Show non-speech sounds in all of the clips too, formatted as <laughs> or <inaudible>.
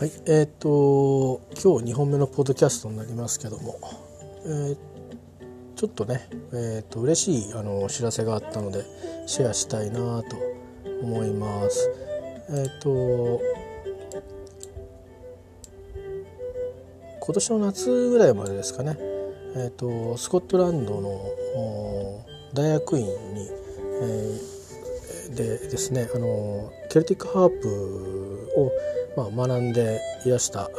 はいえっ、ー、と今日2本目のポッドキャストになりますけども、えー、ちょっとね、えーと、嬉しいあのお知らせがあったのでシェアしたいなと思います。えっ、と今年の夏ぐらいまでですかね、えーと、スコットランドの大学院に、えー、でですねあのケルティックハープをまあ、学んでいらした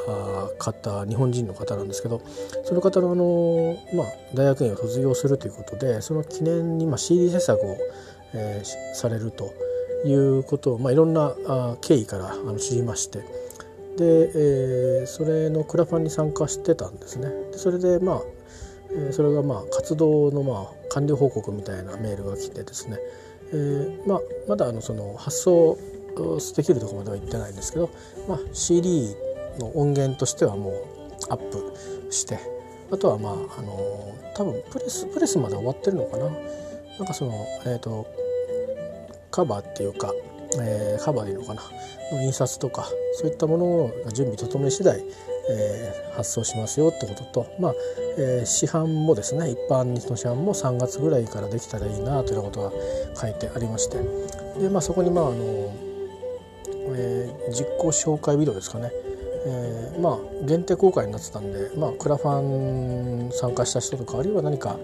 方日本人の方なんですけどその方のあの、まあ、大学院を卒業するということでその記念に、まあ、CD 制作を、えー、されるということを、まあ、いろんなあ経緯からあの知りましてで、えー、それのクラファンに参加してたんですね。でそれでまあそれがまあ活動のまあ完了報告みたいなメールが来てですね、えーまあ、まだあのその発送できるところまでは行ってないんですけど、まあ、CD の音源としてはもうアップしてあとはまああの多分プレスプレスまで終わってるのかな。なんかそのえっ、ー、とカバーっていうか、えー、カバーでいいのかなの印刷とかそういったものが準備整い次第、えー、発送しますよってこととまあ、えー、市販もですね一般の市販も3月ぐらいからできたらいいなというようなことが書いてありましてで、まあ、そこにまああのえー、実行紹介ビデオですかね、えー、まあ限定公開になってたんで、まあ、クラファン参加した人とかあるいは何か、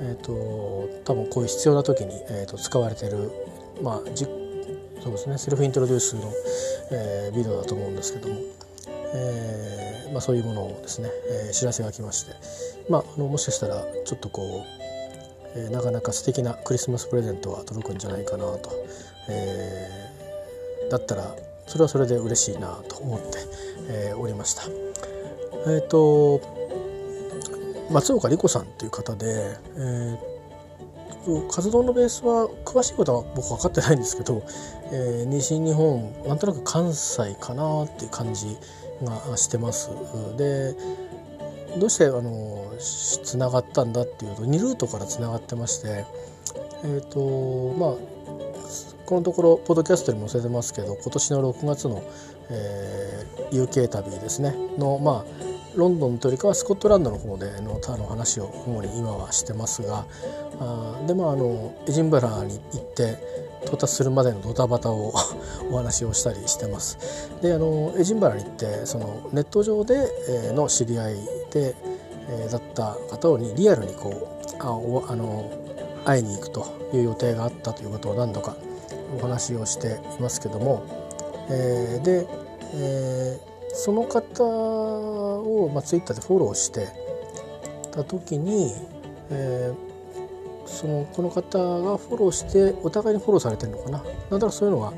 えーと、多分こういう必要な時に、えーと、使われてる、まあ、じそうですね。セルフイントロデュースの、えー、ビデオだと思うんですけども、えーまあ、そういうものをですね、えー、知らせが来まして、まあ、あのもしかしたらちょっとこう、えー、なかなか素敵なクリスマスプレゼントが届くんじゃないかなと、えだったらそれはそれで嬉しいなと思って、えー、おりました。え、ー、と松岡理子さんという方で、えー、活動のベースは詳しいことは僕分かってないんですけど、えー、西日本なんとなく関西かなっていう感じがしてます。でどうしてあのつながったんだっていうと2ルートからつながってましてえっ、ー、とまあこのところポッドキャストにも載せてますけど今年の6月の、えー、UK 旅ですねのまあロンドンというよりかはスコットランドの方でのの話を主に今はしてますがあでまああのエジンバラに行って到達するまでのドタバタをお話をしたりしてます。であのエジンバラに行ってそのネット上で、えー、の知り合いで、えー、だった方にリアルにこうあおあの会いに行くという予定があったということを何度かお話をしていますけども、えー、で、えー、その方を、まあ、ツイッターでフォローしてた時に、えー、そのこの方がフォローしてお互いにフォローされてるのかな？なんとなくそういうのが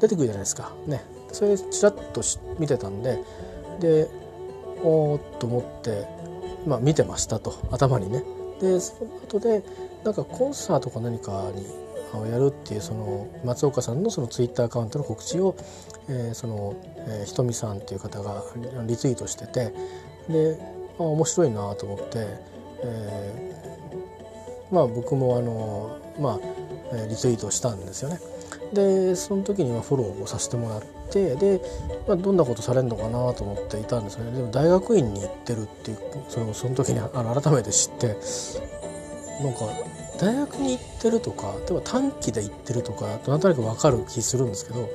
出てくるじゃないですか。ね。それちらっと見てたんで。でおーっと思って、まあ、見てましたと。頭にね。でその後でなんかコンサートか何かにをやるっていうその松岡さんのそのツイッターアカウントの告知を、え、その、え、ひとみさんっていう方がリツイートしててであ面白いなと思って、えー、まあ僕もあのまあリツイートしたんですよね。でその時にフォローをさせてもらってで、まあ、どんなことされるのかなと思っていたんですよねでも大学院に行ってるっていうそのその時にあの改めて知ってなんか大学に行ってるとか例えば短期で行ってるとかなんとなく分かる気するんですけど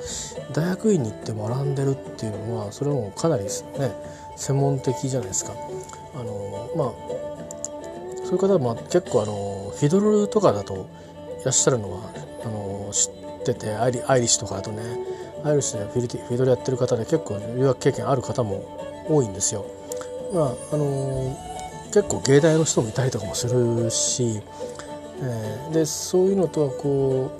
大学院に行って学んでるっていうのはそれもかなりね専門的じゃないですか。あのまあそういう方はまあ結構あのフィドルとかだといらっしゃるのはあの知っててアイリアイリッシュとかだとねアイリッシュでフィフィドルやってる方で結構留学経験ある方も多いんですよ。まああの結構芸大の人もいたりとかもするしえー、でそういうのとはこ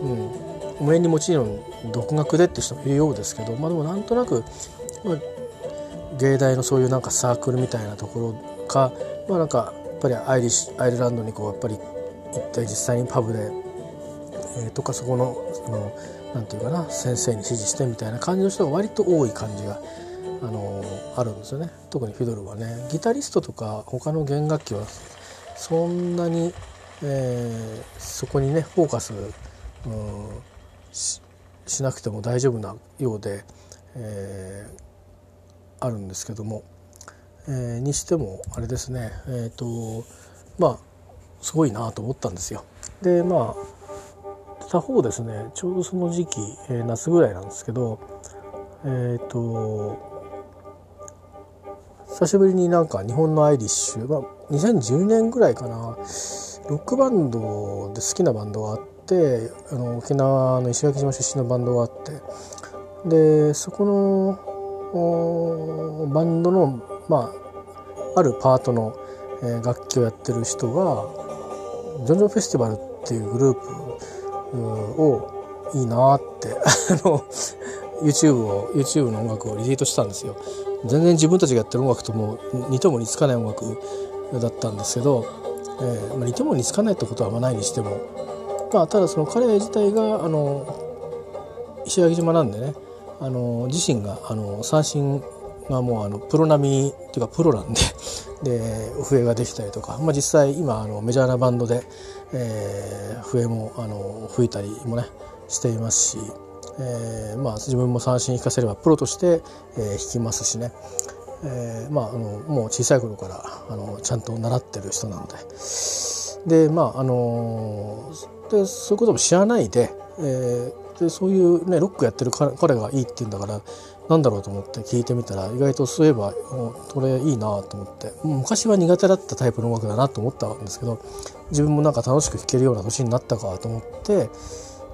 う、うん、上にもちろん独学でって人もいるようですけど、まあ、でもなんとなく、まあ、芸大のそういうなんかサークルみたいなところか、まあ、なんかやっぱりアイリッアイルランドにこうやっぱり行って実際にパブで、えー、とかそこのそのなんていうかな先生に指示してみたいな感じの人が割と多い感じが。あのあるんですよね特にフィドルはねギタリストとか他の弦楽器はそんなにえー、そこにねフォーカス、ししなくても大丈夫なようで、えあるんですけども、えー、にしてもあれですねえっ、とまあすごいなと思ったんですよ。でまあ他方ですねちょうどその時期、えー、夏ぐらいなんですけどえっ、と久しぶりになんか日本のアイリッシュ、まあ、2010年ぐらいかなロックバンドで好きなバンドがあってあの沖縄の石垣島出身のバンドがあってでそこのバンドのまああるパートの、えー、楽器をやってる人がジョンジョンフェスティバルっていうグループをいいなって <laughs> あの YouTube を YouTube の音楽をリツイートしたんですよ。全然自分たちがやってる音楽とも似とも似つかない音楽だったんですけど、えーまあ、似ても似つかないってことはあまないにしても、まあ、ただその彼自体があの石垣島なんでねあの自身があの三振がもうあのプロ並みっていうかプロなんで <laughs> で笛ができたりとか、まあ、実際今あのメジャーなバンドで、えー、笛もあの吹いたりもねしていますし。えー、まあ、自分も三振弾かせればプロとして、えー、弾きますしね、えー、まあ、あのもう小さい頃からあのちゃんと習ってる人なので。でまああのでそういうことも知らないで,、えー、でそういう、ね、ロックやってる彼がいいって言うんだからなんだろうと思って聞いてみたら意外とそういえばこれいいなと思って昔は苦手だったタイプの音楽だなと思ったんですけど自分もなんか楽しく弾けるような年になったかと思って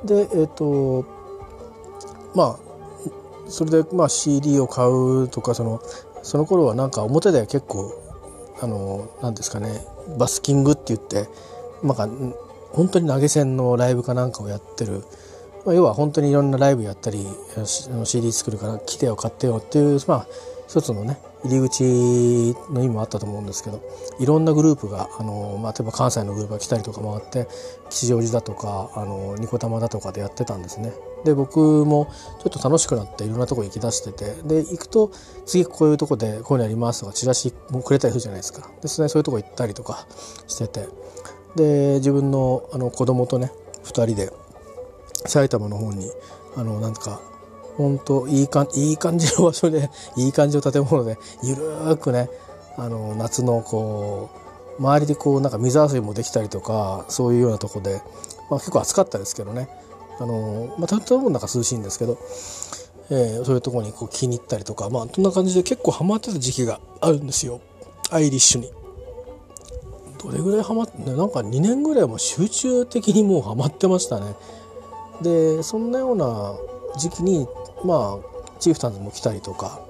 でえっ、ー、とまあそれでまあ CD を買うとかそのその頃はなんか表で結構あの何ですかねバスキングって言ってなんか本当に投げ銭のライブかなんかをやってる、まあ、要は本当にいろんなライブやったり CD 作るから来てよ買ってよっていうまあ一つのね入り口の意味もあったと思うんですけどいろんなグループがあの、まあ、例えば関西のグループが来たりとかもあって吉祥寺だとかあのニコタマだとかでやってたんですね。で僕もちょっと楽しくなっていろんなとこ行きだしててで行くと次こういうとこでこういうのやりますとかチラシもくれたりするじゃないですか。ですねそういうとこ行ったりとかしてて。で自分のあの子供とね2人で埼玉の方にあのなんか本当いいかいい感じの場所で <laughs> いい感じの建物でゆるーくねあの夏のこう周りでこうなんか水遊びもできたりとかそういうようなとこで、まあ、結構暑かったですけどね。あの、まあ、建物の中涼しいんですけど、えー、そういうところにこう気に入ったりとかまあそんな感じで結構ハマってた時期があるんですよアイリッシュに。どれぐらいハマってなんか2年ぐらいも集中的にもうハマってましたね。でそんなような時期にまあチーフタンズも来たりとか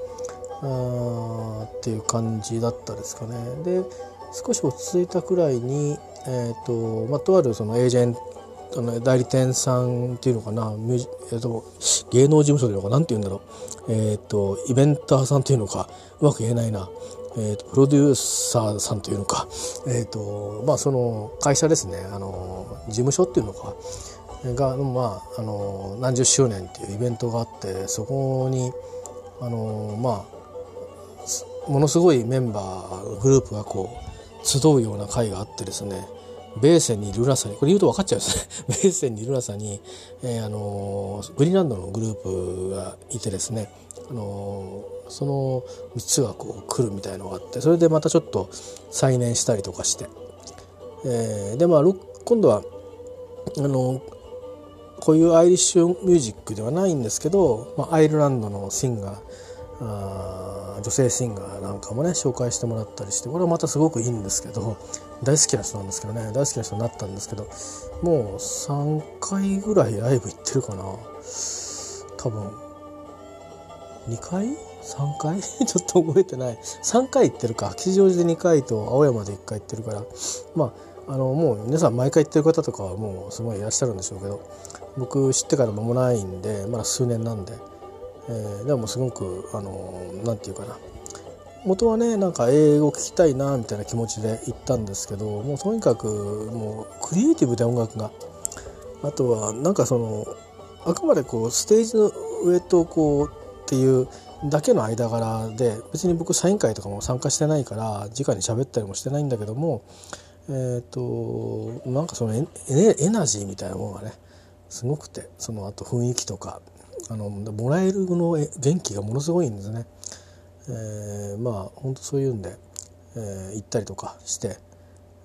あっていう感じだったですかね。で少し落ち着いたくらいに、えーとまあ、とあるそのエージェントの代理店さんっていうのかな、えーと、芸能事務所というのか何て言うんだろう、えーと、イベンターさんというのかうまく言えないな、えーと、プロデューサーさんというのか、えーとまあ、その会社ですね。あの事務所っていうのか。が、まあ、あの何十周年っていうイベントがあってそこにあのまあものすごいメンバーグループがこう集うような会があってですね。ベーセンにルナサにこれ言うと分かっちゃうんですね。ベーセンにルナサに、えー、あのグリーンランドのグループがいてですね。あのその3つがこう来るみたいのがあってそれでまたちょっと再燃したりとかして、えー、でまあ今度はあのこういうアイリッシュミュージックではないんですけど、まあ、アイルランドのシンガー女性シンガーなんかもね紹介してもらったりしてこれはまたすごくいいんですけど大好きな人なんですけどね大好きな人になったんですけどもう3回ぐらいライブ行ってるかな。多分2回 ?3 回？<laughs> ちょっと覚えてない。3回行ってるか。吉祥寺で2回と青山で1回行ってるから。まああのもう皆さん毎回行ってる方とかはもうすごいいらっしゃるんでしょうけど僕知ってから間もないんでまだ数年なんで、えー、でもすごくあの何て言うかな。元はねなんか英語聞きたいなみたいな気持ちで行ったんですけどもうとにかくもうクリエイティブで音楽が。あとはなんかそのあくまでこうステージの上とこうっていうだけの間柄で別に僕サイン会とかも参加してないから直に喋ったりもしてないんだけどもえっ、となんかそのエエナジーみたいなものがねすごくてその後雰囲気とかあのもらえるの元気がものすごいんですね。えー、まあ本当そういうんで、えー、行ったりとかして。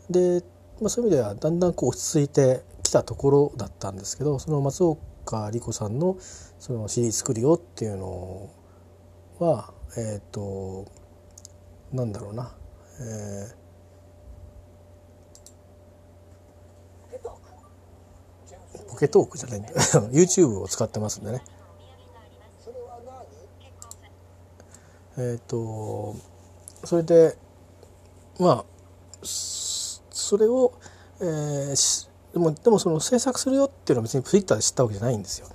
で、まあ、そういう意味ではだんだんこう落ち着いてきたところだったんですけどその松岡莉子さんのその CD 作るよっていうのはえっ、ー、となんだろうな、えーポケトークじゃないんだ。<laughs> YouTube を使ってますんでね。えっ、ー、とそれでまあそれを、えー、でもでもその制作するよっていうのは別に Twitter で知ったわけじゃないんですよ。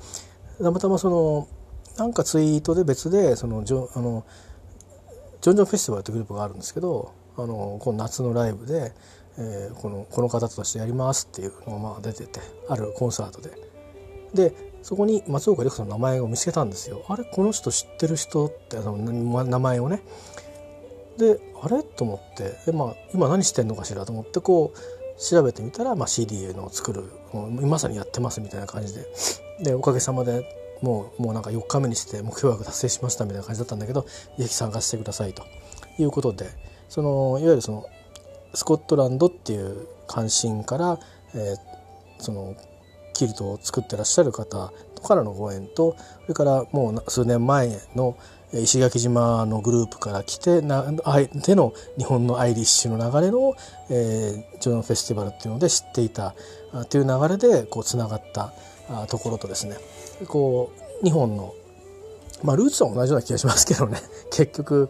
たまたまそのなんかツイートで別でそのジョあのジョンジョンフェスティバルというグループがあるんですけどあのこの夏のライブで、えー、このこの方としてやりますっていうのがまあ出ててあるコンサートで。でそこに松岡莉子さんの名前を見つけたんですよ。あれこの人知ってる人ってあの名前をね。であれ？と思って。で、まあ、今何してんのかしら？と思ってこう調べてみたら、まあ、CD の作るまさにやってますみたいな感じで。でおかげさまでもうもうなんか4日目にして目標額達成しましたみたいな感じだったんだけどぜひ参加してくださいと。いうことで。そのいわゆるそのスコットランドっていう関心から、えー、そのキルトを作ってらっしゃる方からのご縁とそれからもう数年前の石垣島のグループから来てなでの日本のアイリッシュの流れの、えー、ジョンフェスティバルっていうので知っていたという流れでこうつながったところとですね。こう日本のまあルーツは同じような気がしますけどね。<laughs> 結局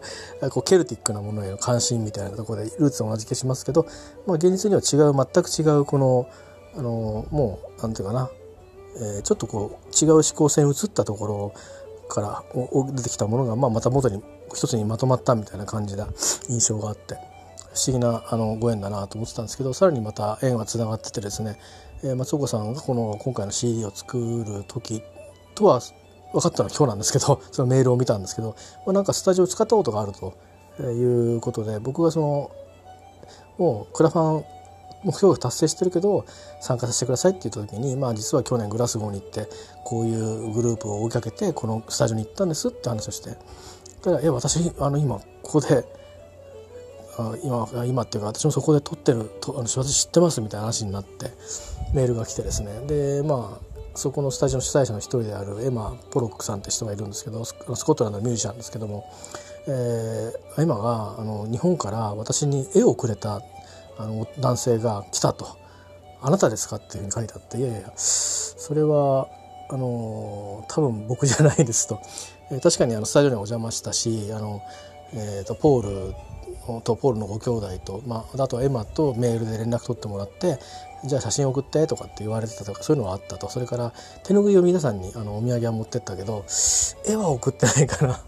こうケルティックなものへの関心みたいなところでルーツは同じ気がしますけど、まあ、現実には違う全く違うこのあのもうなんていうかな、えー、ちょっとこう違う思考線移ったところから出てきたものが、まあ、また元に一つにまとまったみたいな感じな印象があって。不思議なあのご縁だなと思ってたんですけどさらにまた縁がつながっててですね、えー、松岡さんがこの今回の CD を作る時とは分かったのは今日なんですけど <laughs> そのメールを見たんですけど、まあ、なんかスタジオを使ったことがあるということで僕がそのもうクラファン目標が達成してるけど参加させてくださいって言った時に、まあ、実は去年グラスゴーに行ってこういうグループを追いかけてこのスタジオに行ったんですって話をしてたら「え私あの今ここで今今っていうか私もそこで撮ってるとあの私知ってます」みたいな話になってメールが来てですね。でまあそこのスタジオの主催者の一人であるエマ・ポロックさんって人がいるんですけどスコットランドのミュージシャンですけども、えー、エマがあの日本から私に絵をくれたあの男性が来たと「あなたですか?」っていうふうに書いてあって「いやいやそれはあの多分僕じゃないですと」えー、確かにあのスタジオにお邪魔したしあの、えーと、ポールとポールのご兄弟と、まあ、あとはエマとメールで連絡取ってもらってじゃあ写真送ってとかって言われてたとかそういうのはあったと。それから手拭いを皆さんにあのお土産は持ってったけど絵は送ってないから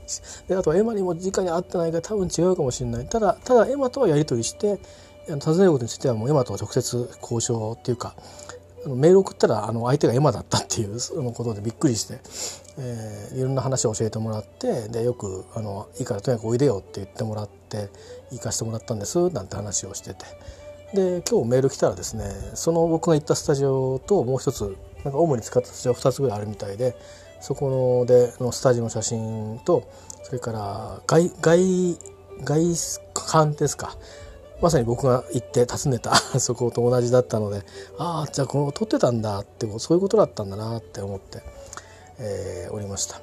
であとはエマにも直に会ってないから多分違うかもしれない。ただただエマとはやり取りして尋ねることについてはもうエマと直接交渉っていうかメール送ったらあの相手がエマだったっていうそのことでびっくりして、えー、いろんな話を教えてもらってでよくあの「いいからとにかくおいでよ」って言ってもらって行かしてもらったんですなんて話をしてて。で今日メール来たらですねその僕が行ったスタジオともう一つなんか主に使ったスタジオ2つぐらいあるみたいでそこのでのスタジオの写真とそれから外外外観ですか。まさに僕が行って訪ねた <laughs> そこと同じだったのでああじゃあこの撮ってたんだってそういうことだったんだなって思って、えー、おりました。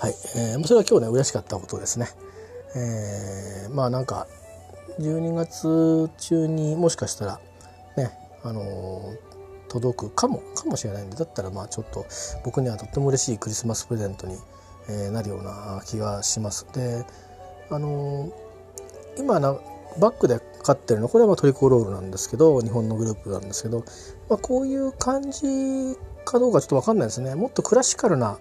はい、えー、それは今日ね嬉しかったことですね。えー、まあなんか12月中にもしかしたらねあのー、届くかもかもしれないんでだったらまあちょっと僕にはとっても嬉しいクリスマスプレゼントに、えー、なるような気がします。であのー、今なバックで飼ってるの？これはまトリコロールなんですけど日本のグループなんですけど、まあ、こういう感じかどうかちょっと分かんないですね。もっとクラシカルな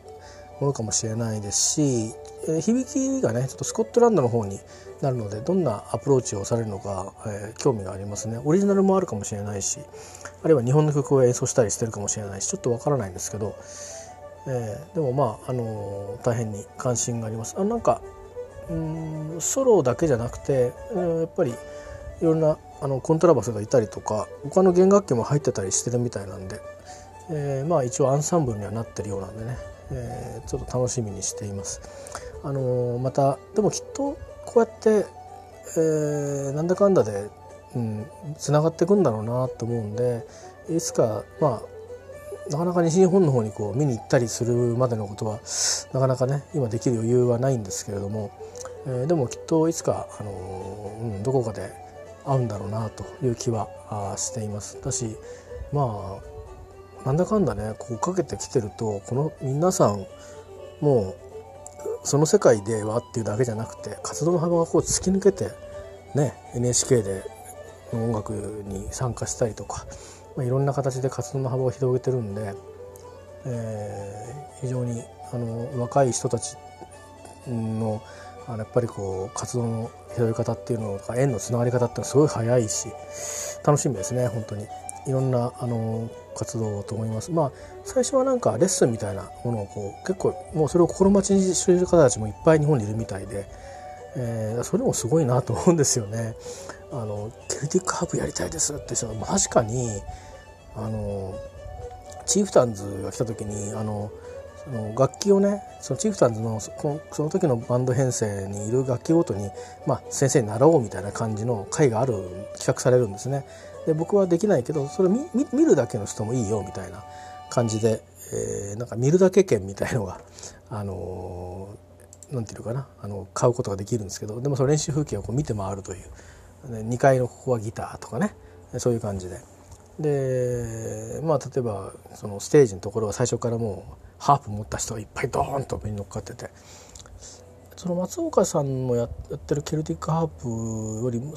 ものかもしれないですし、えー、響きがねちょっとスコットランドの方になるのでどんなアプローチをされるのか、えー、興味がありますね。オリジナルもあるかもしれないしあるいは日本の曲を演奏したりしてるかもしれないしちょっと分からないんですけど、えー、でもまあ、あの大変に関心があります。あなんかうんソロだけじゃなくて、やっぱりいろんなあのコントラバスがいたりとか他の弦楽器も入ってたりしてるみたいなんで、えー、まあ一応アンサンブルにはなってるようなんでね、えー、ちょっと楽しみにしています。あのまたでもきっとこうやって、えー、なんだかんだでうん、つながっていくんだろうなと思うんでいつかまあなかなか西日本の方にこう見に行ったりするまでのことはなかなかね今できる余裕はないんですけれども、えー、でもきっといつか、あのー、うん、どこかで会うんだろうなという気はあしています。だしまあなんだかんだねこうかけてきてるとこの皆さんもうその世界ではっていうだけじゃなくて活動の幅がこう突き抜けてね NHK で音楽に参加したりとか、まあ、いろんな形で活動の幅を広げてるんで、えー、非常にあの若い人たちのあのやっぱりこう活動の広げ方っていうのが縁のつながり方っていうのはすごい早いし楽しみですね本当にいろんなあの活動と思いますまあ最初はなんかレッスンみたいなものをこう結構もうそれを心待ちにしている方たちもいっぱい日本にいるみたいで、えー、それもすごいなと思うんですよね。あのケルティックハープやりたいですって人が確かにあのチーフタンズが来た時にあのその楽器をねそのチーフタンズのその時のバンド編成にいる楽器ごとに、まあ、先生に習おうみたいな感じの会がある企画されるんですね。で僕はできないけどそれ見見るだけの人もいいよみたいな感じで、えー、なんか見るだけ券みたいのが、あのー、なんていうかなあの買うことができるんですけどでもその練習風景をこう見て回るという。2階のここはギターとかねそういう感じででまあ例えばそのステージのところは最初からもうハープ持った人がいっぱいドーンと上に乗っかってて。その松岡さんのやってるケルティックハープよりも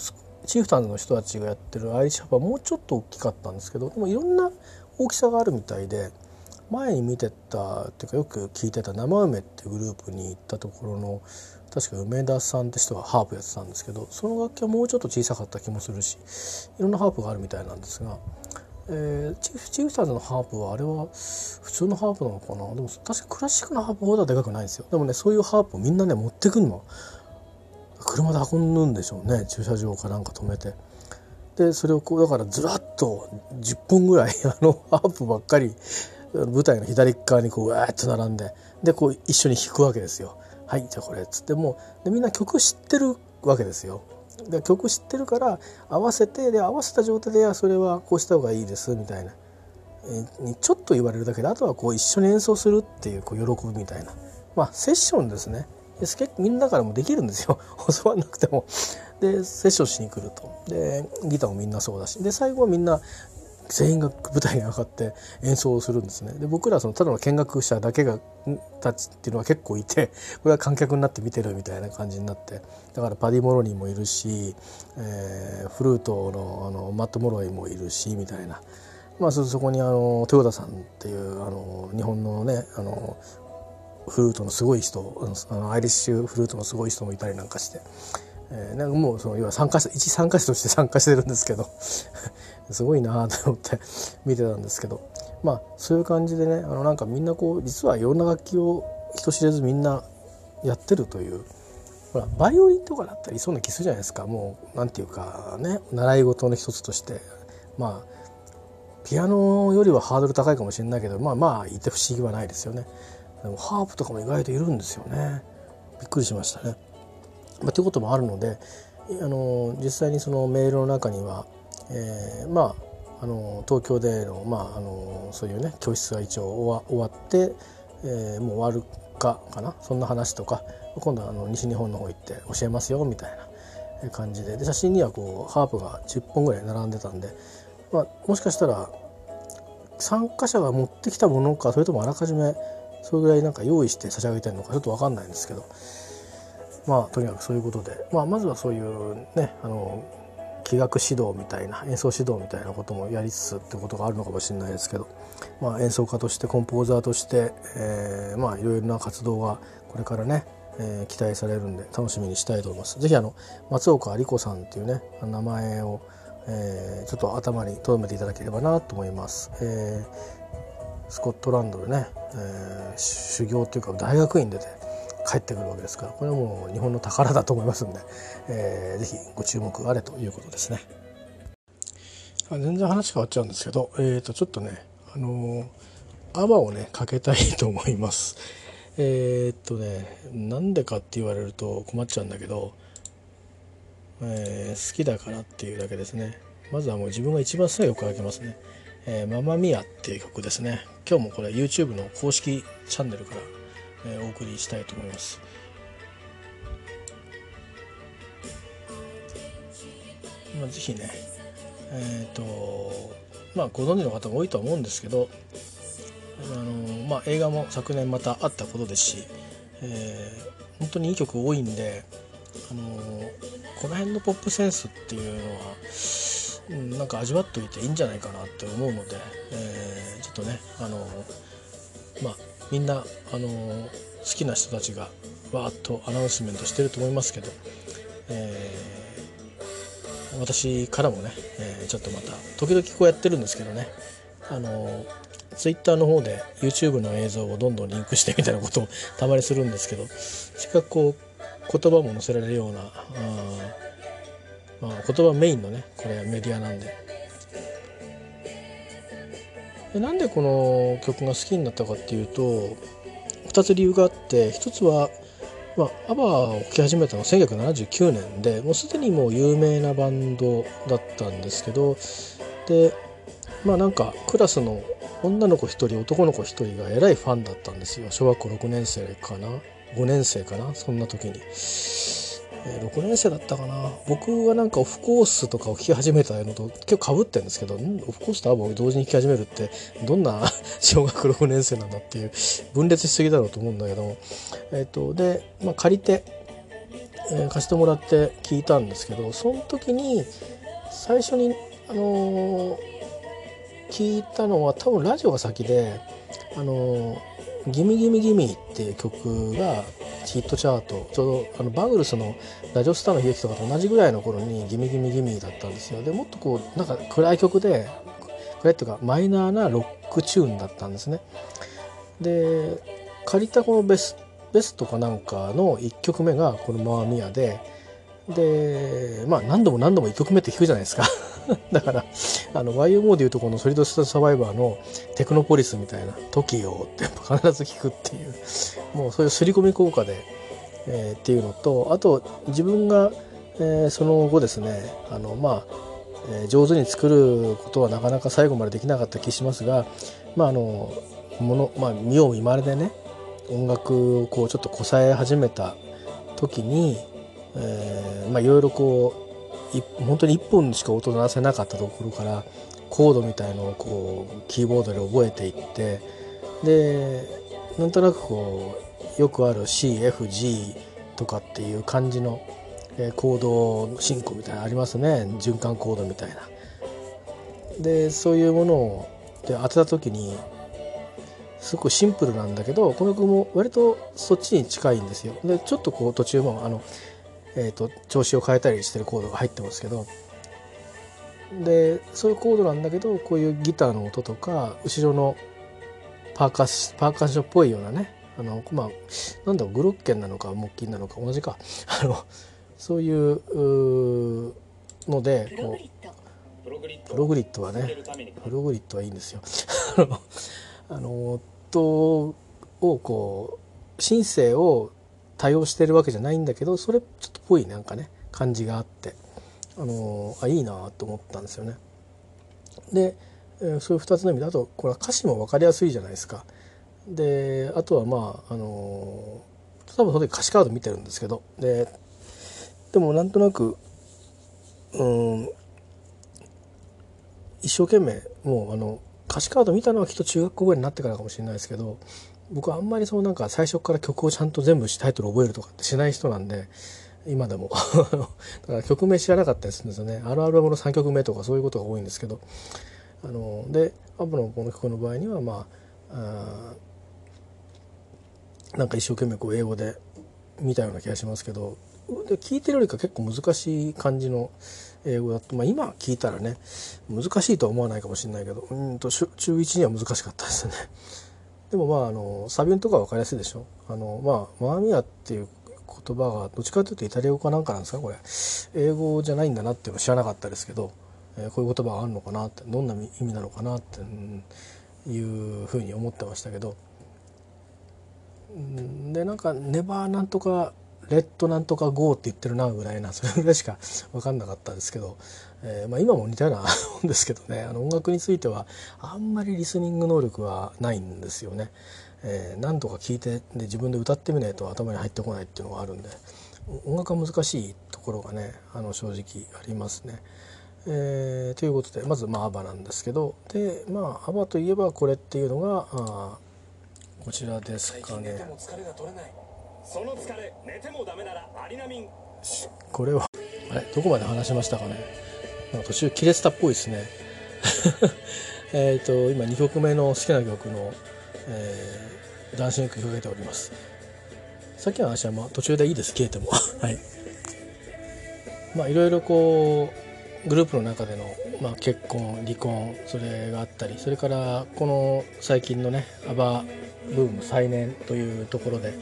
チーフタンズの人たちがやってるアイリッシュハープはもうちょっと大きかったんですけどでもいろんな大きさがあるみたいで前に見てたっていうかよく聞いてた生梅っていうグループにいたところの確か梅田さんって人がハープやってたんですけどその楽器はもうちょっと小さかった気もするしいろんなハープがあるみたいなんですが、えー、チーフチーフタンズのハープはあれは普通のハープなのかな？でも確かクラシックのハープほどはでかくないんですよでもねそういうハープをみんなね持ってくんの車で運ぶんでしょうね駐車場かなんか止めて。でそれをこうだからずらっと10本ぐらい <laughs> あのハープばっかり舞台の左側にこうわーっと並んででこう一緒に弾くわけですよ。はいじゃあこれっつってもでみんな曲知ってるわけですよ。で曲知ってるから合わせてで合わせた状態でそれはこうした方がいいですみたいな、えにちょっと言われるだけであとはこう一緒に演奏するっていうこう喜ぶみたいな。まあセッションですね。結構みんなからもできるんですよ。<laughs> 教わんなくても。でセッションしに来ると。でギターもみんなそうだし。で最後はみんな全員が舞台に上がって演奏をするんですねで僕らそのただの見学者だけがたちっていうのは結構いて <laughs> これは観客になって見てるみたいな感じになってだからパディ・モロニーもいるし、えー、フルートのあのマット・モロイもいるしみたいな、まあ、そこにあの豊田さんっていうあの日本のねあのフルートのすごい人あのアイリッシュフルートのすごい人もいたりなんかして。えー、なんかもうその要は参加者一参加者として参加してるんですけど <laughs> すごいなと思って見てたんですけどまあそういう感じでねあのなんかみんなこう実はいろんな楽器を人知れずみんなやってるというほらバイオリンとかだったらいそうな気するじゃないですか。もうなんていうかね習い事の一つとして。まあピアノよりはハードル高いかもしれないけどまあまあいて不思議はないですよね。でもハープとかも意外といるんですよね。びっくりしましたね。まあ、ということもあるのであの実際にそのメールの中には、えー、まああの東京での,、まあ、あのそういうね教室が一応終わって、えー、もう終わるかかな？そんな話とか今度はあの西日本の方行って教えますよみたいな感じで。で写真にはこうハープが10本ぐらい並んでたんで、まあ、もしかしたら参加者が持ってきたものかそれともあらかじめそれぐらいなんか用意して差し上げてるのかちょっと分かんないんですけどまあとにかくそういうことで、まあ、まずはそういうねあの器楽指導みたいな演奏指導みたいなこともやりつつってことがあるのかもしれないですけど、まあ、演奏家としてコンポーザーとして、えー、まあいろいろな活動がこれからね、えー、期待されるんで楽しみにしたいと思います。ぜひあの松岡理子さんっていうね名前を、えー、ちょっと頭に留めていただければなと思います。えー、スコットランドでね、えー、修行というか大学院でて帰ってくるわけですからこれはもう日本の宝だと思いますんで、えー、ぜひご注目あれということですね。全然話変わっちゃうんですけど、えー、とちょっとね、あのー、アバをねかけたいと思います。えー、っとねなんでかって言われると困っちゃうんだけど、えー、好きだからっていうだけですね。まずはもう自分が一番最後から開けますね「えー、ママミア」っていう曲ですね。今日もこれ YouTube の公式チャンネルから、えお送りしたいと思います。まあ、ぜひねえっ、とまあご存知の方も多いとは思うんですけどあのまあ、映画も昨年またあったことですし、えー、本当にいい曲多いんで、あのこの辺のポップセンスっていうのは、うん、なんか味わっといていいんじゃないかなって思うので、えー、ちょっとね、あのまあ、みんな、あの好きな人たちがわーっとアナウンスメントしてると思いますけど、えー、私からもね、えー、ちょっとまた時々こうやってるんですけどねあのツイッターの方で YouTube の映像をどんどんリンクしてみたいなことをたまにするんですけどせっかくこう言葉も載せられるようなあ、まあ、言葉メインのねこれメディアなんででなんでこの曲が好きになったかっていうと2つ理由があって1つはまあ、アバーを聴き始めたのは1979年でもうすでにもう有名なバンドだったんですけどでまあなんかクラスの女の子1人男の子1人がえらいファンだったんですよ。小学校6年生かな？5年生かな？そんな時に、えー、6年生だったかな。僕はなんかオフコースとかを聴き始めたのと結構かぶってるんですけどオフコースとアバを同時に聴き始めるってどんな <laughs> 小学6年生なんだっていう分裂しすぎだろうと思うんだけどえ、ー、とで、まあ、借りて、えー、貸してもらって聞いたんですけどその時に最初にあのー聞いたのは多分ラジオが先であの「ギミギミギミ」っていう曲がヒットチャートちょうどあのバグルスの「ラジオスターの悲劇」とかと同じぐらいの頃に「ギミギミギミ」だったんですよ。でもっとこうなんか暗い曲で暗いっていうかマイナーなロックチューンだったんですね。で借りたこのベスベストかなんかの1曲目がこの「マーミヤで」でまあ何度も何度も1曲目って弾くじゃないですか。<laughs> だからあの YMO でいうとこのソリッドスタサバイバーのテクノポリスみたいな「TOKIO」って必ず聞くっていうもうそういう刷り込み効果で、えー、っていうのとあと自分が、えー、その後ですねあのまあ、えー、上手に作ることはなかなか最後までできなかった気しますがまああのもの、まあ、見よう見まれでね音楽をこうちょっとこさえ始めた時に、えー、まあいろいろこう本当に1本しか音鳴せなかったところからコードみたいのをこうキーボードで覚えていってでなんとなくこうよくある CFG とかっていう感じのコード進行みたいなのありますね循環コードみたいな。でそういうものをで当てた時にすごくシンプルなんだけどこの曲も割とそっちに近いんですよ。でちょっとこう途中もあのえーと、調子を変えたりしてるコードが入ってますけど。でそういうコードなんだけどこういうギターの音とか後ろのパーカッパーカッションっぽいようなねあのまあなんだろうグロッケンなのか木琴なのか同じか。あのそういうのでこうプログリッド。はねプログリッドはいいんですよ。あの音をこうシンセを多用してるわけじゃないんだけどそれちょっとぽいなんかね感じがあってあのあいいなと思ったんですよね。で、えー、そういう2つの意味であとこれは歌詞も分かりやすいじゃないですか。であとはまああの多分その時歌詞カード見てるんですけどででもなんとなくうん一生懸命もうあの歌詞カード見たのはきっと中学校ぐらいになってからかもしれないですけど僕はあんまりそうなんか最初から曲をちゃんと全部タイトル覚えるとかってしない人なんで今でも。<laughs> だから曲名知らなかったりするんですよね。あるアルバムの3曲目とかそういうことが多いんですけど。あのでアブのこの曲の場合にはまああなんか一生懸命こう英語で見たような気がしますけど。で聞いてるよりか結構難しい感じの英語だと、まあ、今聞いたらね難しいとは思わないかもしれないけど。うんと中1には難しかったですね。でもまああのサビンとか分かりやすいでしょ。あのまあマーミアっていう言葉がどっちかというとイタリア語かなんかなんですか？これ。英語じゃないんだなっていうの知らなかったですけど、えー、こういう言葉があるのかなってどんな意味なのかなって、いうふうに思ってましたけど。でなんか「ネバーなんとかレッドなんとか GO」って言ってるなぐらいなそれぐらいしか分かんなかったですけど、えーまあ、今も似たような <laughs> もんですけどねあの音楽についてはあんまりリスニング能力はないんですよね。えー、何度か聞いてで自分で歌ってみないと頭に入ってこないっていうのがあるんで音楽は難しいところがねあの正直ありますね。えー、ということでまずまあアバなんですけどでまあアバといえばこれっていうのがあこちらですかね。その疲れ寝てもダメならアリナミンこれはあれ？どこまで話しましたかね？なんか途中切れてたっぽいですね。<laughs> えっと今2曲目の好きな曲の、えー、ダンシングかけております。さっきの話はまあ途中でいいです。消えても。<laughs> はい。まあいろいろこうグループの中での、まあ、結婚離婚それがあったりそれからこの最近のねアバブーム再燃というところで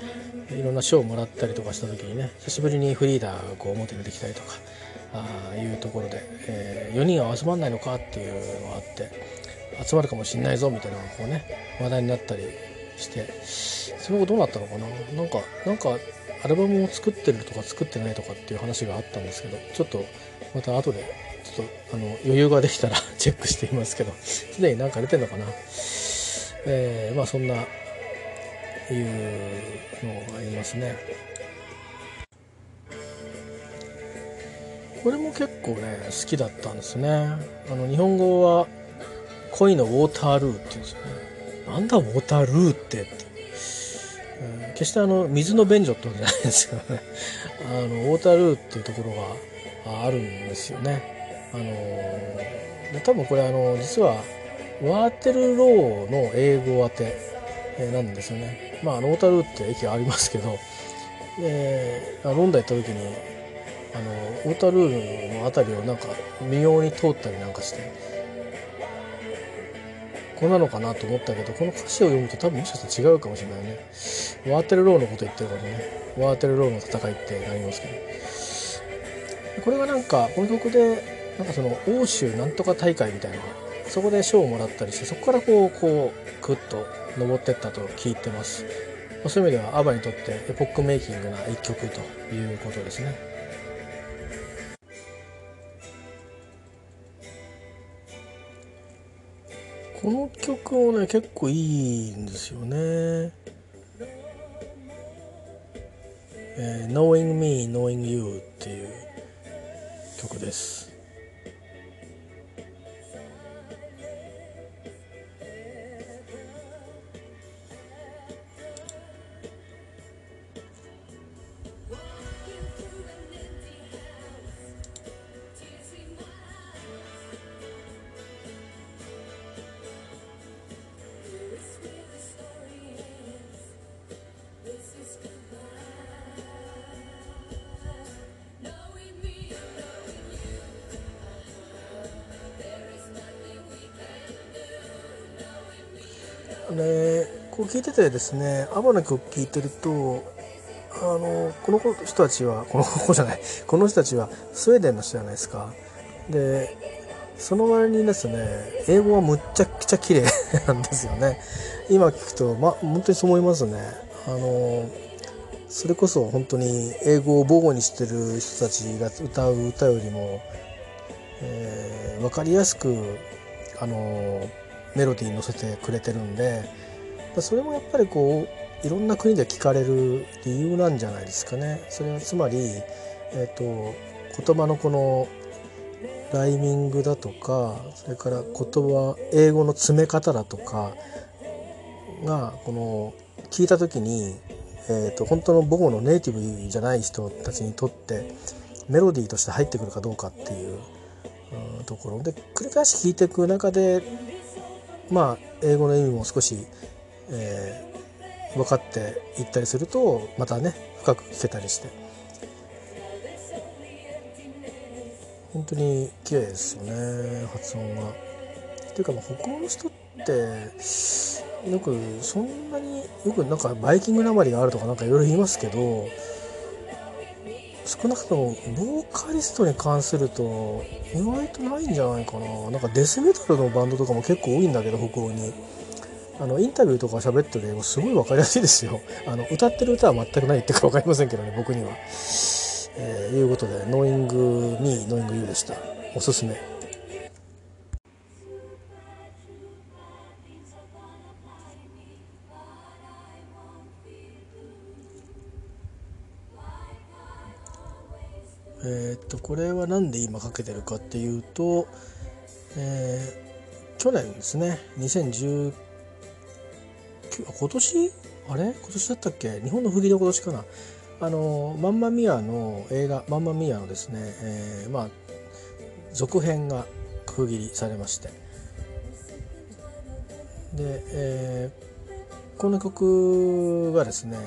いろんな賞をもらったりとかした時にね久しぶりにフリーダーがこう表に出てきたりとかあいうところで、えー、4人は集まんないのかっていうのがあって集まるかもしんないぞみたいなのがこうね話題になったりしてその後どうなったのかな？なんかなんかアルバムを作ってるとか作ってないとかっていう話があったんですけどちょっとまた後でちょっとあの余裕ができたら <laughs> チェックしていますけどすでになんか出てんのかな？えー、まあそんないうのがありますね。これも結構ね好きだったんですね。あの日本語は恋のウォータールーって言うんですよね。なんだウォータールーってって、うん、決してあの水の便所ってことじゃないんですけどね。<laughs> あのウォータールーっていうところがあるんですよね。あので多分これあの実はワーテルローの英語当てなんですよね。まあ、ノータルーって駅ありますけど、でロンドン行った時にあのオータルールの辺りをなんか微妙に通ったりなんかして。こんなのかなと思ったけどこの歌詞を読むと多分もしかしたら違うかもしれないね。ワーテルローのこと言ってるからね。ワーテルローの戦いってなりますけど。これがなんかこの曲でなんかその欧州なんとか大会みたいなそこで賞をもらったりしてそこからこうこうクッと登ってったと聞いてます、まそういう意味ではアバにとってエポックメイキングな一曲ということですね。この曲もね結構いいんですよね。えー、Knowing Me, Knowing You っていう曲です。こう聞いててですねアバの曲聴いてるとあのこの人たちはこの <laughs> 子じゃない。この人たちはスウェーデンの人じゃないですか。でその割にですね英語はむっちゃくちゃ綺麗 <laughs> なんですよね。今聞くとま本当にそう思いますね。あのそれこそ本当に英語を母語にしてる人たちが歌う歌よりも、えー、分かりやすくあのメロディーに乗せてくれてるんでそれもやっぱりこういろんな国で聞かれる理由なんじゃないですかね。それはつまり、えーと、言葉のこのライミングだとかそれから言葉英語の詰め方だとかがこの聞いた時に、えーと、本当の母語のネイティブじゃない人たちにとってメロディーとして入ってくるかどうかっていう、う、ところで繰り返し聞いていく中でまあ英語の意味も少し、えー、分かっていったりするとまたね深く聞けたりして。本当に綺麗ですよね発音が。っていうか北欧の人ってよくそんなによくなんかバイキングなまりがあるとかなんかいろいろ言いますけど少なくともボーカリストに関すると意外とないんじゃないかな。なんかデスメタルのバンドとかも結構多いんだけど北欧に。あのインタビューとか喋ってる英語すごい分かりやすいですよ <laughs> あの歌ってる歌は全くないってか分かりませんけどね <laughs> 僕には。えー、いうことで「 Knowing Me, Knowing You」でしたおすすめ。えっとこれは何で今かけてるかっていうと、えー、去年ですね2019今年？あれ？今年だったっけ？日本の不義の今年かな？あのマンマミアの映画マンマミアのですね、えー、まあ続編が区切りされまして。で、えー、この曲がですね、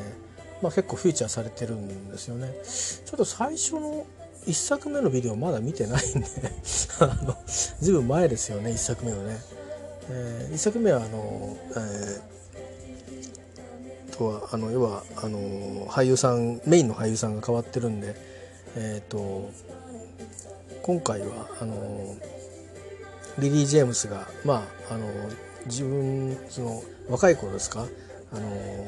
まあ、結構フィーチャーされてるんですよね。ちょっと最初の1作目のビデオまだ見てないんで <laughs> あのずいぶん前ですよね1作目のね、えー、1作目はあの、えー、とはあの要はあの俳優さんメインの俳優さんが変わってるんでえ、ー、と今回はあのリリー・ジェームスがまああの自分その若い頃ですかあの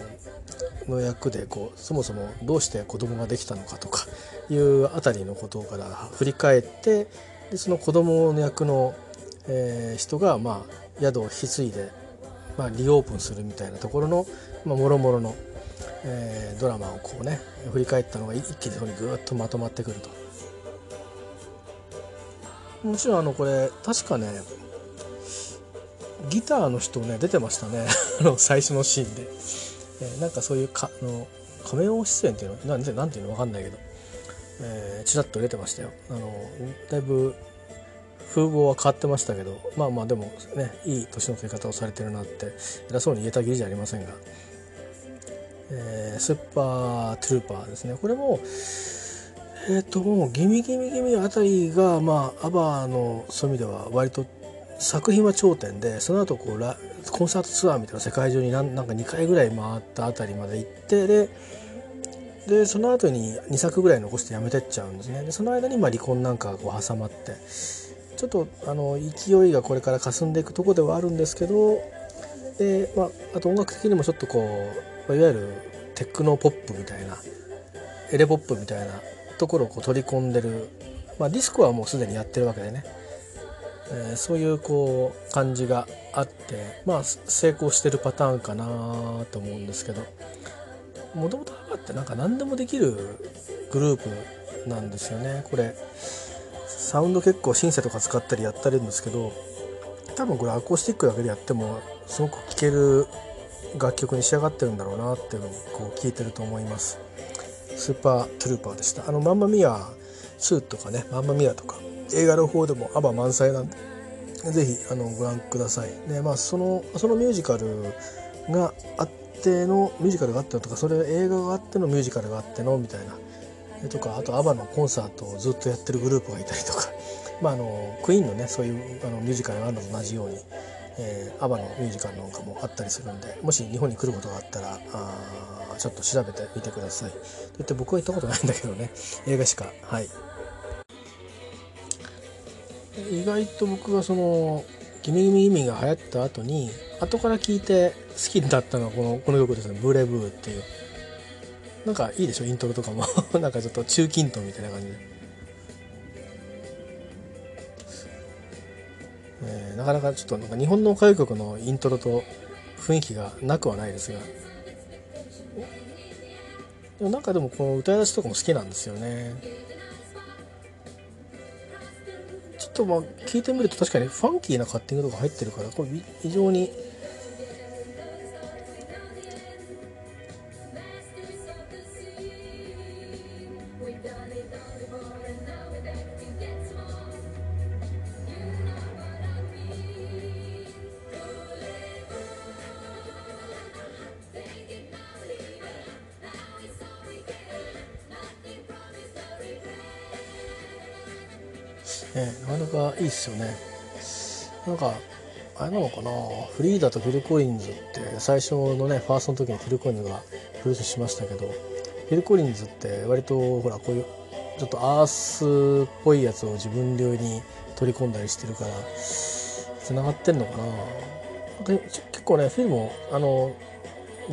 の役でこうそもそもどうして子供ができたのかとかいうあたりのことから振り返ってでその子供の役の、えー、人が、まあ、宿を引き継いで、まあ、リオープンするみたいなところの、まあ、もろもろの、えー、ドラマをこうね振り返ったのが一気にそこにぐっとまとまってくると。もちろんあのこれ確かねギターの人ね出てましたね。<laughs> 最初のシーンで。えー、なんかそういうかの仮面出演っていうのなんてなんていうの分かんないけど、えー、ちらっと出てましたよ。あのだいぶ風貌は変わってましたけど。まあまあでもねいい年の取り方をされてるなって偉そうに言えたきりじゃありませんが、えー、スーパートゥルーパーですね。これもえっ、ー、ともうギミギミギミあたりがまあアバーのそういう意味では割と作品は頂点でその後こうラコンサートツアーみたいな世界中になんなんか2回ぐらい回ったあたりまで行ってででその後に2作ぐらい残してやめてっちゃうんですね。でその間にまあ離婚なんかこう挟まってちょっとあの勢いがこれから霞んでいくとこではあるんですけどで、まあ、あと音楽的にもちょっとこうういわゆるテクノポップみたいなエレポップみたいなところをこう取り込んでる、まあ、ディスコはもうすでにやってるわけでね。えー、そういうこう感じがあってまあ成功してるパターンかなと思うんですけど。もともとハバってなんか何でもできるグループなんですよね。これサウンド結構シンセとか使ったりやったりるんですけど多分これアコースティックだけでやってもすごく聴ける楽曲に仕上がってるんだろうなっていうふうにこう聞いてると思います。スーパートゥルーパーでした。あのマンマミア2とかねマンマミアとか映画の方でもアバ満載なんでぜひあのご覧ください。でまあそのそのミュージカルがあってのミュージカルがあってのとかそれ映画があってのミュージカルがあってのみたいな。とかあとアバのコンサートをずっとやってるグループがいたりとか、まあ、あのクイーンのねそういうあのミュージカルがあるのと同じように、えー、アバのミュージカルなんかもあったりするんでもし日本に来ることがあったらあちょっと調べてみてください。だって僕は行ったことないんだけどね。映画しか。はい。意外と僕がその「ギミギミギミ」が流行った後に後から聞いて好きになったのはこのこの曲ですね「ブレブー」っていう。なんかいいでしょ？イントロとかも。<laughs> なんかちょっと中近東みたいな感じで、えー、なかなかちょっとなんか日本の歌謡曲のイントロと雰囲気がなくはないですが。なんかでもこの歌い出しとかも好きなんですよね。ちょっとまあ聞いてみると確かにファンキーなカッティングとか入ってるからこれ非常にね、なかなかいいっすよね。なんかあれなのかな？フリーダとフィル・コリンズって最初のねファーストの時にフィル・コリンズがプロデュースしましたけどフィル・コリンズって割とほらこういうちょっとアースっぽいやつを自分流に取り込んだりしてるからつながってんのかな？結結構ねフィルもあの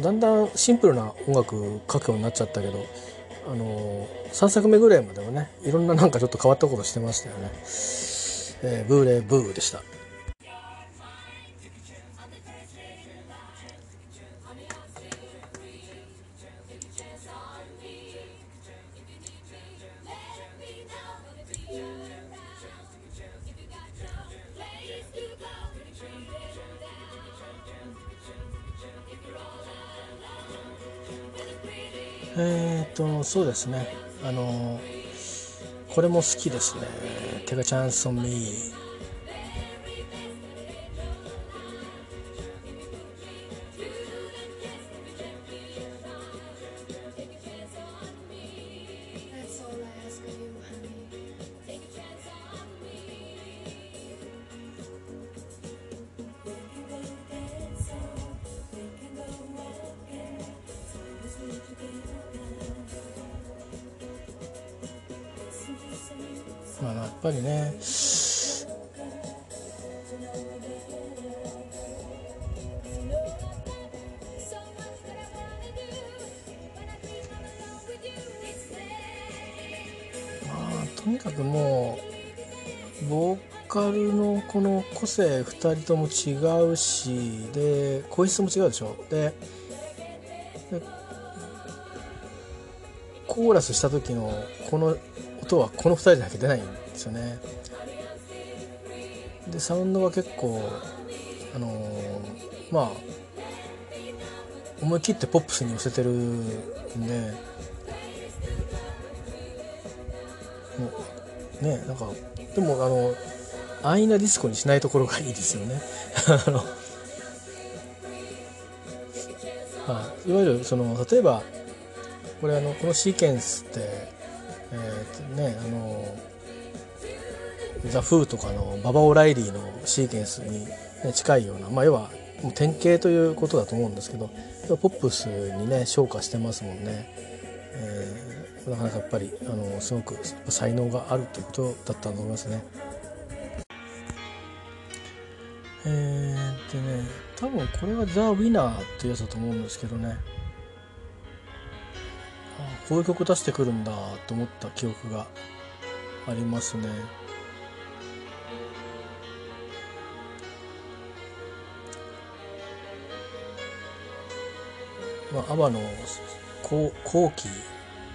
だんだんシンプルな音楽書くようになっちゃったけどあの3作目ぐらいまではねいろんななんかちょっと変わったことしてましたよね、えー、ブーレブーでした。とそうですね。あのこれも好きですね「テガチャンソンミー」とにかくもうボーカルのこの個性2人とも違うしで声質も違うでしょ？でコーラスした時のこの音はこの2人だけ出ないんですよね。でサウンドは結構あのー、まあ思い切ってポップスに寄せてるんでねなんかでもあの安易なディスコにしないところがいいですよね。<laughs> あの、あ、い。わゆるその例えばこれあのこのシーケンスってえー、ねあのザ・フーとかのババ・オライリーのシーケンスに、ね、近いような、まあ、要は典型ということだと思うんですけどポップスにね昇華してますもんね、えー、なかなかやっぱりあのすごく才能があるということだったと思いますね。えー、でね多分これはザ・ウィナーっていうやつだと思うんですけどねあこういう曲出してくるんだと思った記憶がありますね。まあ、アバの後後期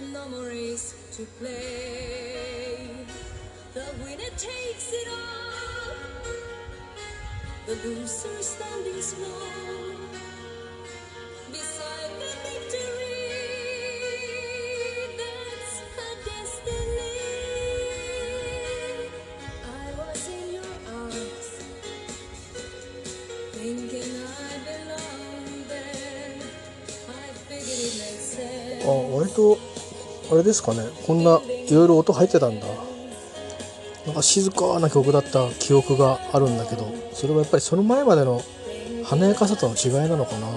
no more to play. The winner takes it all, the loser standing small れですかね。こんないろいろ音入ってたんだ。なんか静かな曲だった記憶があるんだけどそれはやっぱりその前までの華やかさとの違いなのかな。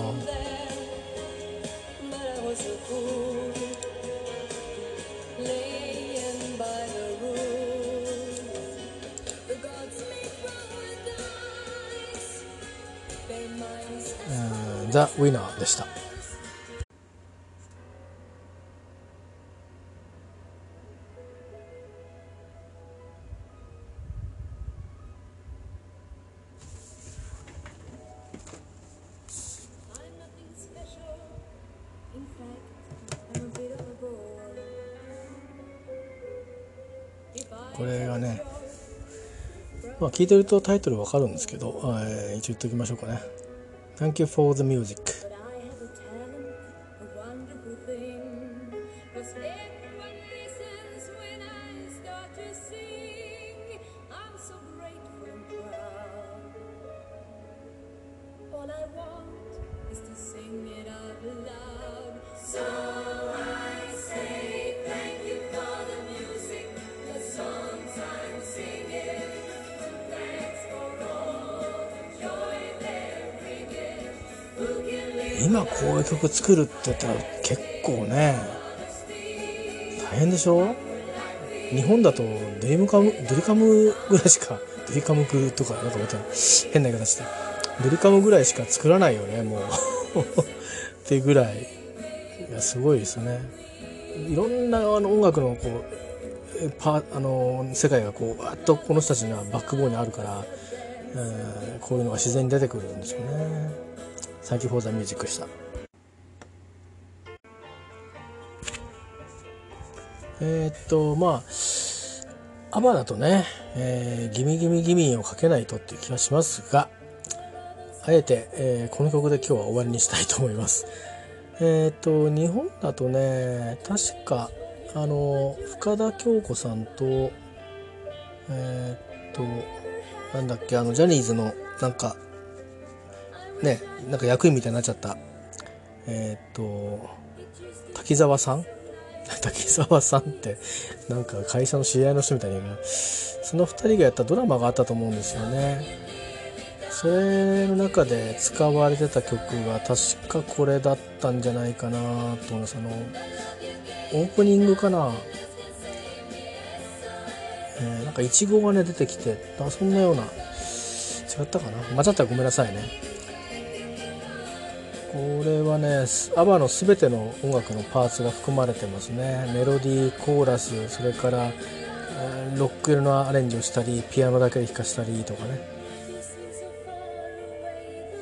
ザ・ウィナーでした。聞いてるとタイトルわかるんですけど、えー、一応言っておきましょうかね。Thank you for the music. 作るって言ったら結構ね大変でしょ？日本だとドリムカムドリカムぐらいしか <laughs> ドリカムクとかなんかまた変な言い方してドリカムぐらいしか作らないよねもう <laughs> ってぐらいいやすごいですよねいろんなあの音楽のこうパあの世界がこうわっとこの人たちにはバックボーンにあるから、えー、こういうのが自然に出てくるんですよね。サンキューフォーザミュージックした。えー、っとまあアバだとね、えー、 Gimme Gimme Gimme をかけないとっていう気はしますがあえて、えー、この曲で今日は終わりにしたいと思います。えっ、と日本だとね確かあの深田恭子さんとえっ、となんだっけあのジャニーズのなんかねなんか役員みたいになっちゃったえっ、と滝沢さん <laughs> 滝沢さんってなんか会社の知り合いの人みたいにその2人がやったドラマがあったと思うんですよね。それの中で使われてた曲が確かこれだったんじゃないかなと思います。あのオープニングかな。えー、なんかイチゴがね出てきてあそんなような違ったかな。間違ったらごめんなさいね。これはね ABBA の全ての音楽のパーツが含まれてますね。メロディーコーラスそれからロックのアレンジをしたりピアノだけで弾かしたりとかね。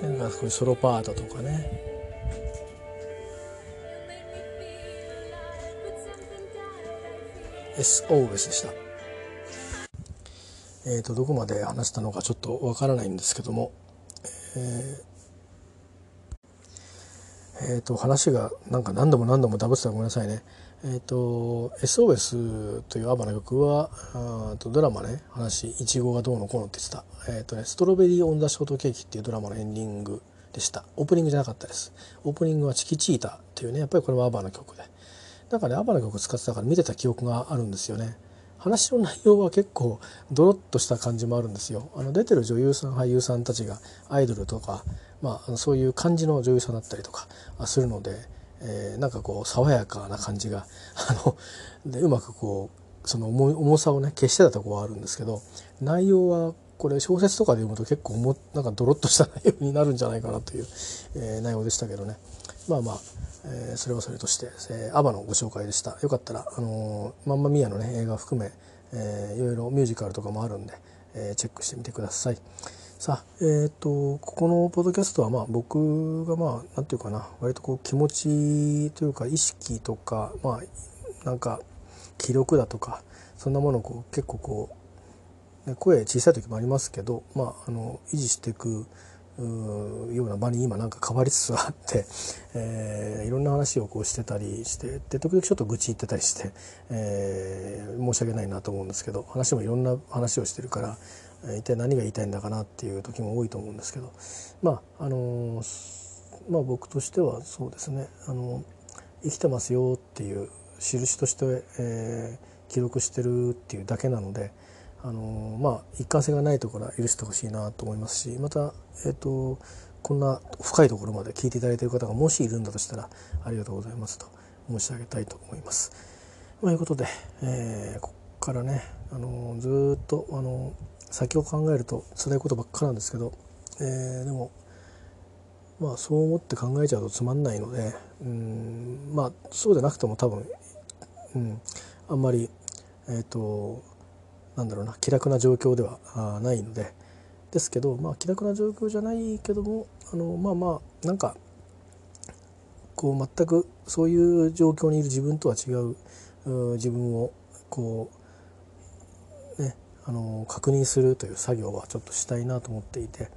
なんかこういうソロパートとかね。SOS でした。えーと、どこまで話したのかちょっとわからないんですけども、えー、えー、と話がなんか何度も何度もダブってたらごめんなさいね。えーと、SOS というアバの曲はあとドラマね。話「いちごがどうのこうの」って言ってた、えーとね「ストロベリー・オン・ザ・ショートケーキ」っていうドラマのエンディングでした。オープニングじゃなかったです。オープニングは「チキチータ」っていうねやっぱりこれはアバの曲で。なんかねアバの曲使ってたから見てた記憶があるんですよね。話の内容は結構ドロッとした感じもあるんですよ。あの出てる女優さん俳優さんたちがアイドルとか、まあ、そういう感じの女優さんだったりとかするので、えー、なんかこう爽やかな感じが <laughs> あのでうまくこうその重さをね消してたとこはあるんですけど内容はこれ小説とかで読むと結構もなんかドロッとした内容になるんじゃないかなという、えー、内容でしたけどね。まあまあえー、それはそれとして、えー、アバのご紹介でした。よかったら、あのー、マンマミアのね映画含め、えー、いろいろミュージカルとかもあるんで、えー、チェックしてみてください。さあえっ、ー、とここのポッドキャストはまあ僕がまあなんていうかな割とこう気持ちというか意識とかまあなんか記録だとかそんなものをこう結構こう、ね、声小さい時もありますけど、まあ、あの維持していくような場に今なんか変わりつつあって、<laughs> えー、いろんな話をこうしてたりしてで時々ちょっと愚痴言ってたりして、えー、申し訳ないなと思うんですけど話もいろんな話をしてるから一体何が言いたいんだかなっていう時も多いと思うんですけどまああのまあ僕としてはそうですねあの生きてますよっていう印として、えー、記録してるっていうだけなので。あのまあ一貫性がないところは許してほしいなと思いますしまた、えーと、こんな深いところまで聞いていただいている方がもしいるんだとしたらありがとうございますと申し上げたいと思います。ということで、えー、ここからね、あのずっと、あの先を考えると辛いことばっかなんですけど、えー、でもまあそう思って考えちゃうとつまんないのでうんまあそうじゃなくても多分、うん、あんまりえっ、ー、となんだろうな気楽な状況ではないので。ですけどまあ気楽な状況じゃないけどもあのまあまあなんかこう全くそういう状況にいる自分とは違う自分をこうあの確認するという作業はちょっとしたいなと思っていて、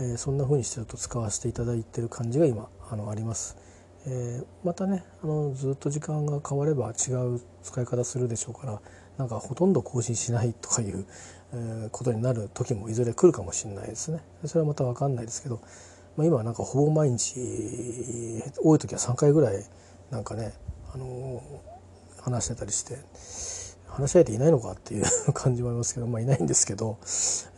えー、そんな風にしてちょっと使わせていただいてる感じが今あのあります。えー、またねあのずっと時間が変われば違う使い方するでしょうからなんかほとんど更新しないとかいう、えことになる時もいずれ来るかもしれないですねそれはまた分かんないですけど、まあ、今はなんかほぼ毎日多い時は3回ぐらいなんかね、あのー、話してたりして話し合えていないのかっていう <laughs> 感じもありますけど、まあ、いないんですけど、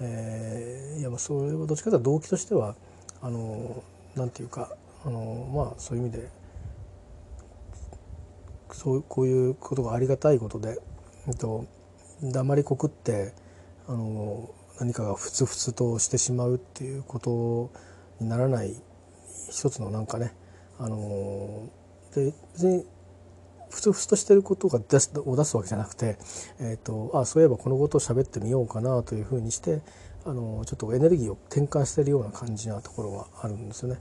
えー、いやまあそれはどっちかというと動機としてはあの、なんていうかあのまあそういう意味でそうこういうことがありがたいことで、えっと、黙りこくってあの何かがふつふつとしてしまうっていうことにならない一つのなんかねあので別にふつふつとしてることが出すを出すわけじゃなくて、えーと、あそういえばこのことを喋ってみようかなというふうにしてあのちょっとエネルギーを転換してるような感じなところがあるんですよね。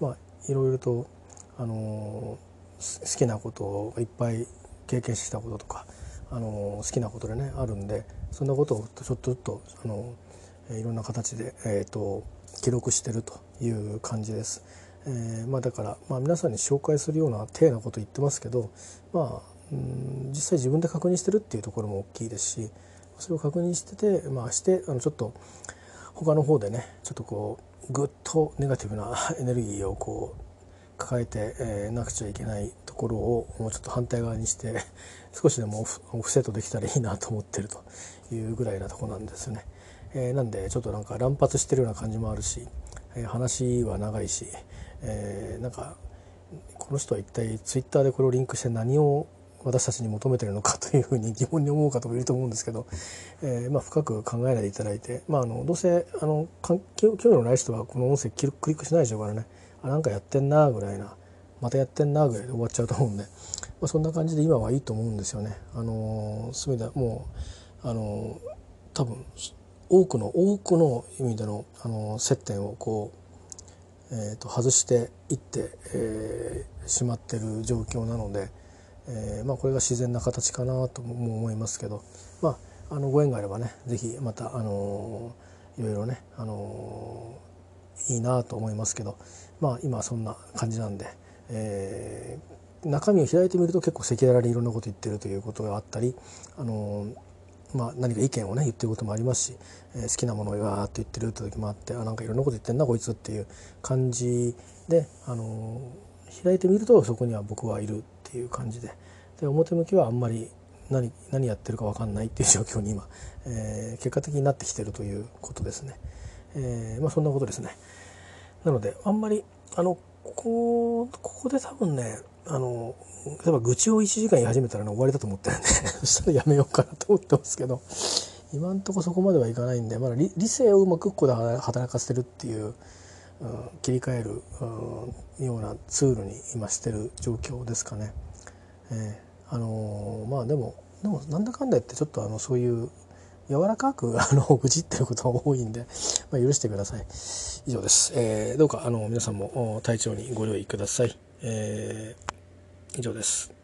まあ、いろいろとあの好きなことをいっぱい経験してきたこととかあの好きなことでねあるんでそんなことをちょっとずつとあのいろんな形で、えーと記録してるという感じです。えー、まあ、だから、まあ、皆さんに紹介するような体なこと言ってますけど、まあ、うん実際自分で確認してるっていうところも大きいですしそれを確認してて、まあ、してあのちょっと他の方でねちょっとこうぐっとネガティブな <laughs> エネルギーをこう抱えて、えー、なくちゃいけないところをもうちょっと反対側にして <laughs> 少しでもオフセットできたらいいなと思ってるというぐらいなとこなんですよね。えー、なんでちょっとなんか乱発してるような感じもあるし、えー、話は長いし、えー、なんかこの人は一体ツイッターでこれをリンクして何を私たちに求めてるのかというふうに疑問に思う方もいると思うんですけど、えーまあ、深く考えないでいただいて、まあ、あのどうせあの興味のない人はこの音声クリックしないでしょうからね。あなんかやってんなぐらいな。またやってんなぐらいで終わっちゃうと思うんで、まあ、そんな感じで今はいいと思うんですよね。あのすべてもうあの多分多くの多くの意味でのあの接点をこうえー、と外していって、えー、しまってる状況なので、えーまあ、これが自然な形かなとも思いますけど、まあ、あのご縁があればね是非また、あの、いろいろね、あの、いいなと思いますけど、まあ、今はそんな感じなんで、えー、中身を開いてみると結構赤裸々にいろんなこと言ってるということがあったり、あのまあ、何か意見をね言ってることもありますし、えー、好きなものをわーって言ってるって時もあってあなんかいろんなこと言ってんなこいつっていう感じで、あのー、開いてみるとそこには僕はいるっていう感じでで表向きはあんまり何何やってるか分かんないっていう状況に今、えー、結果的になってきてるということですね。えーまあ、そんなことですね。なのであんまりあのここここで多分ねあの例えば愚痴を1時間言い始めたら、ね、終わりだと思ってるんで <laughs> そしたらやめようかなと思ってますけど今んとこそこまではいかないんでまだ理性をうまくここで働かせるっていう、うん、切り替える、うん、ようなツールに今してる状況ですかね。えー、あのー、まあでもでもなんだかんだ言ってちょっとあのそういう柔らかく <laughs> あの愚痴ってることが多いんで、まあ、許してください。以上です、えー、どうかあの皆さんも体調にご留意ください、えー以上です。